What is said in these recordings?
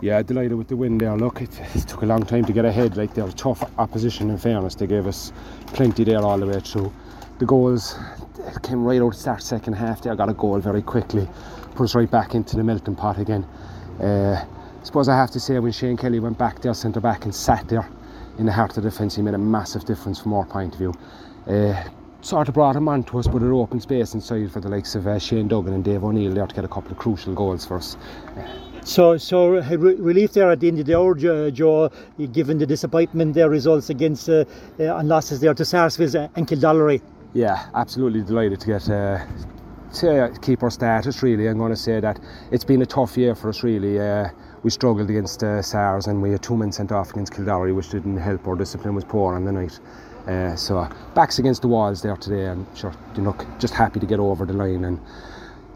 Yeah, delighted with the win there. Look, it, it took a long time to get ahead. Like, they were tough opposition, in fairness. They gave us plenty there all the way through the goals came right out of start second half there got a goal very quickly put us right back into the melting pot again uh, I suppose I have to say when Shane Kelly went back there centre back and sat there in the heart of the defence he made a massive difference from our point of view uh, sort of brought him on to us but it opened space inside for the likes of uh, Shane Duggan and Dave O'Neill there to get a couple of crucial goals for us so, so re- relief there at the end of the hour, Joe, given the disappointment their results against uh, uh, and losses there to Sarsfields and Kildorrery yeah, absolutely delighted to get uh, to keep our status. Really, I'm going to say that it's been a tough year for us. Really, uh, we struggled against uh, SARS and we had two men sent off against Kildare, which didn't help. Our discipline was poor on the night. Uh, so backs against the walls there today, and sure, you know, just happy to get over the line and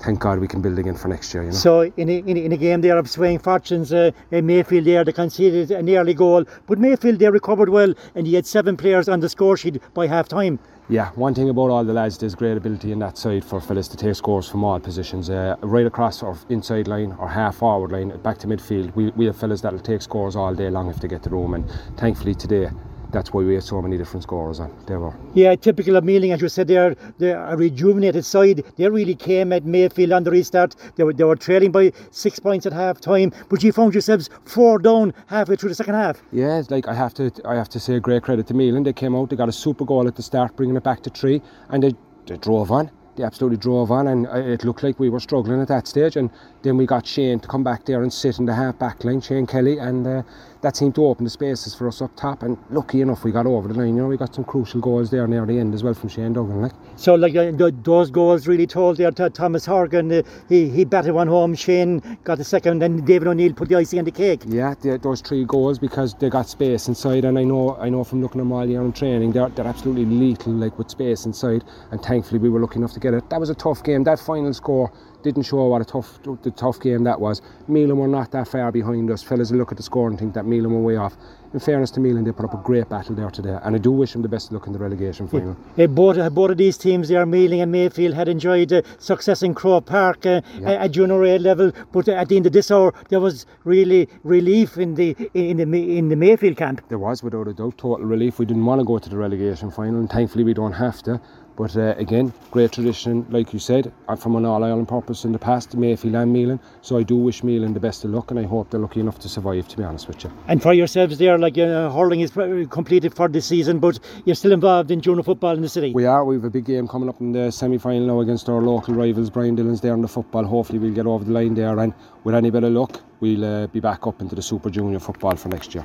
thank God we can build again for next year. You know? So in a, in a, in a game there of swaying fortunes, uh, Mayfield there they conceded an early goal, but Mayfield they recovered well, and he had seven players on the score sheet by half time. Yeah, one thing about all the lads, there's great ability in that side for fellas to take scores from all positions, uh, right across our inside line or half forward line, back to midfield. We, we have fellas that'll take scores all day long if they get the room, and thankfully today that's why we had so many different scorers on. They were. Yeah, typical of Meelin, as you said, they're, they're a rejuvenated side. They really came at Mayfield on the restart. They were, they were trailing by six points at half time, but you found yourselves four down halfway through the second half. Yeah, like I have to, I have to say great credit to Meelin. They came out, they got a super goal at the start, bringing it back to three, and they, they drove on they absolutely drove on and it looked like we were struggling at that stage and then we got Shane to come back there and sit in the half back line Shane Kelly and uh, that seemed to open the spaces for us up top and lucky enough we got over the line. You know we got some crucial goals there near the end as well from Shane Duggan like. So like uh, those goals really told there to Thomas Horgan uh, he, he batted one home Shane got the second and David O'Neill put the icing on the cake. Yeah those three goals because they got space inside and I know I know from looking at year in training they're, they're absolutely lethal like with space inside and thankfully we were lucky enough to get it. That was a tough game. That final score didn't show what a tough the tough game that was. Meelin were not that far behind us. Fellas look at the score and think that Meelin were way off. In fairness to Meelin, they put up a great battle there today, and I do wish them the best of luck in the relegation final. Yeah, both, both of these teams there, Meelin and Mayfield, had enjoyed uh, success in Croke Park uh, yeah. at junior A level, but at the end of this hour, there was really relief in the in the in the Mayfield camp. There was, without a doubt, total relief. We didn't want to go to the relegation final, and thankfully we don't have to. But uh, again, great tradition, like you said, uh, from an All Ireland purpose in the past, Mayfield and Meelin. So I do wish Meelin the best of luck, and I hope they're lucky enough to survive. To be honest with you. And for yourselves, there, like uh, hurling is completed for this season, but you're still involved in junior football in the city. We are. We have a big game coming up in the semi-final now against our local rivals, Brian Dillon's there in the football. Hopefully, we'll get over the line there, and with any bit of luck, we'll uh, be back up into the Super Junior football for next year.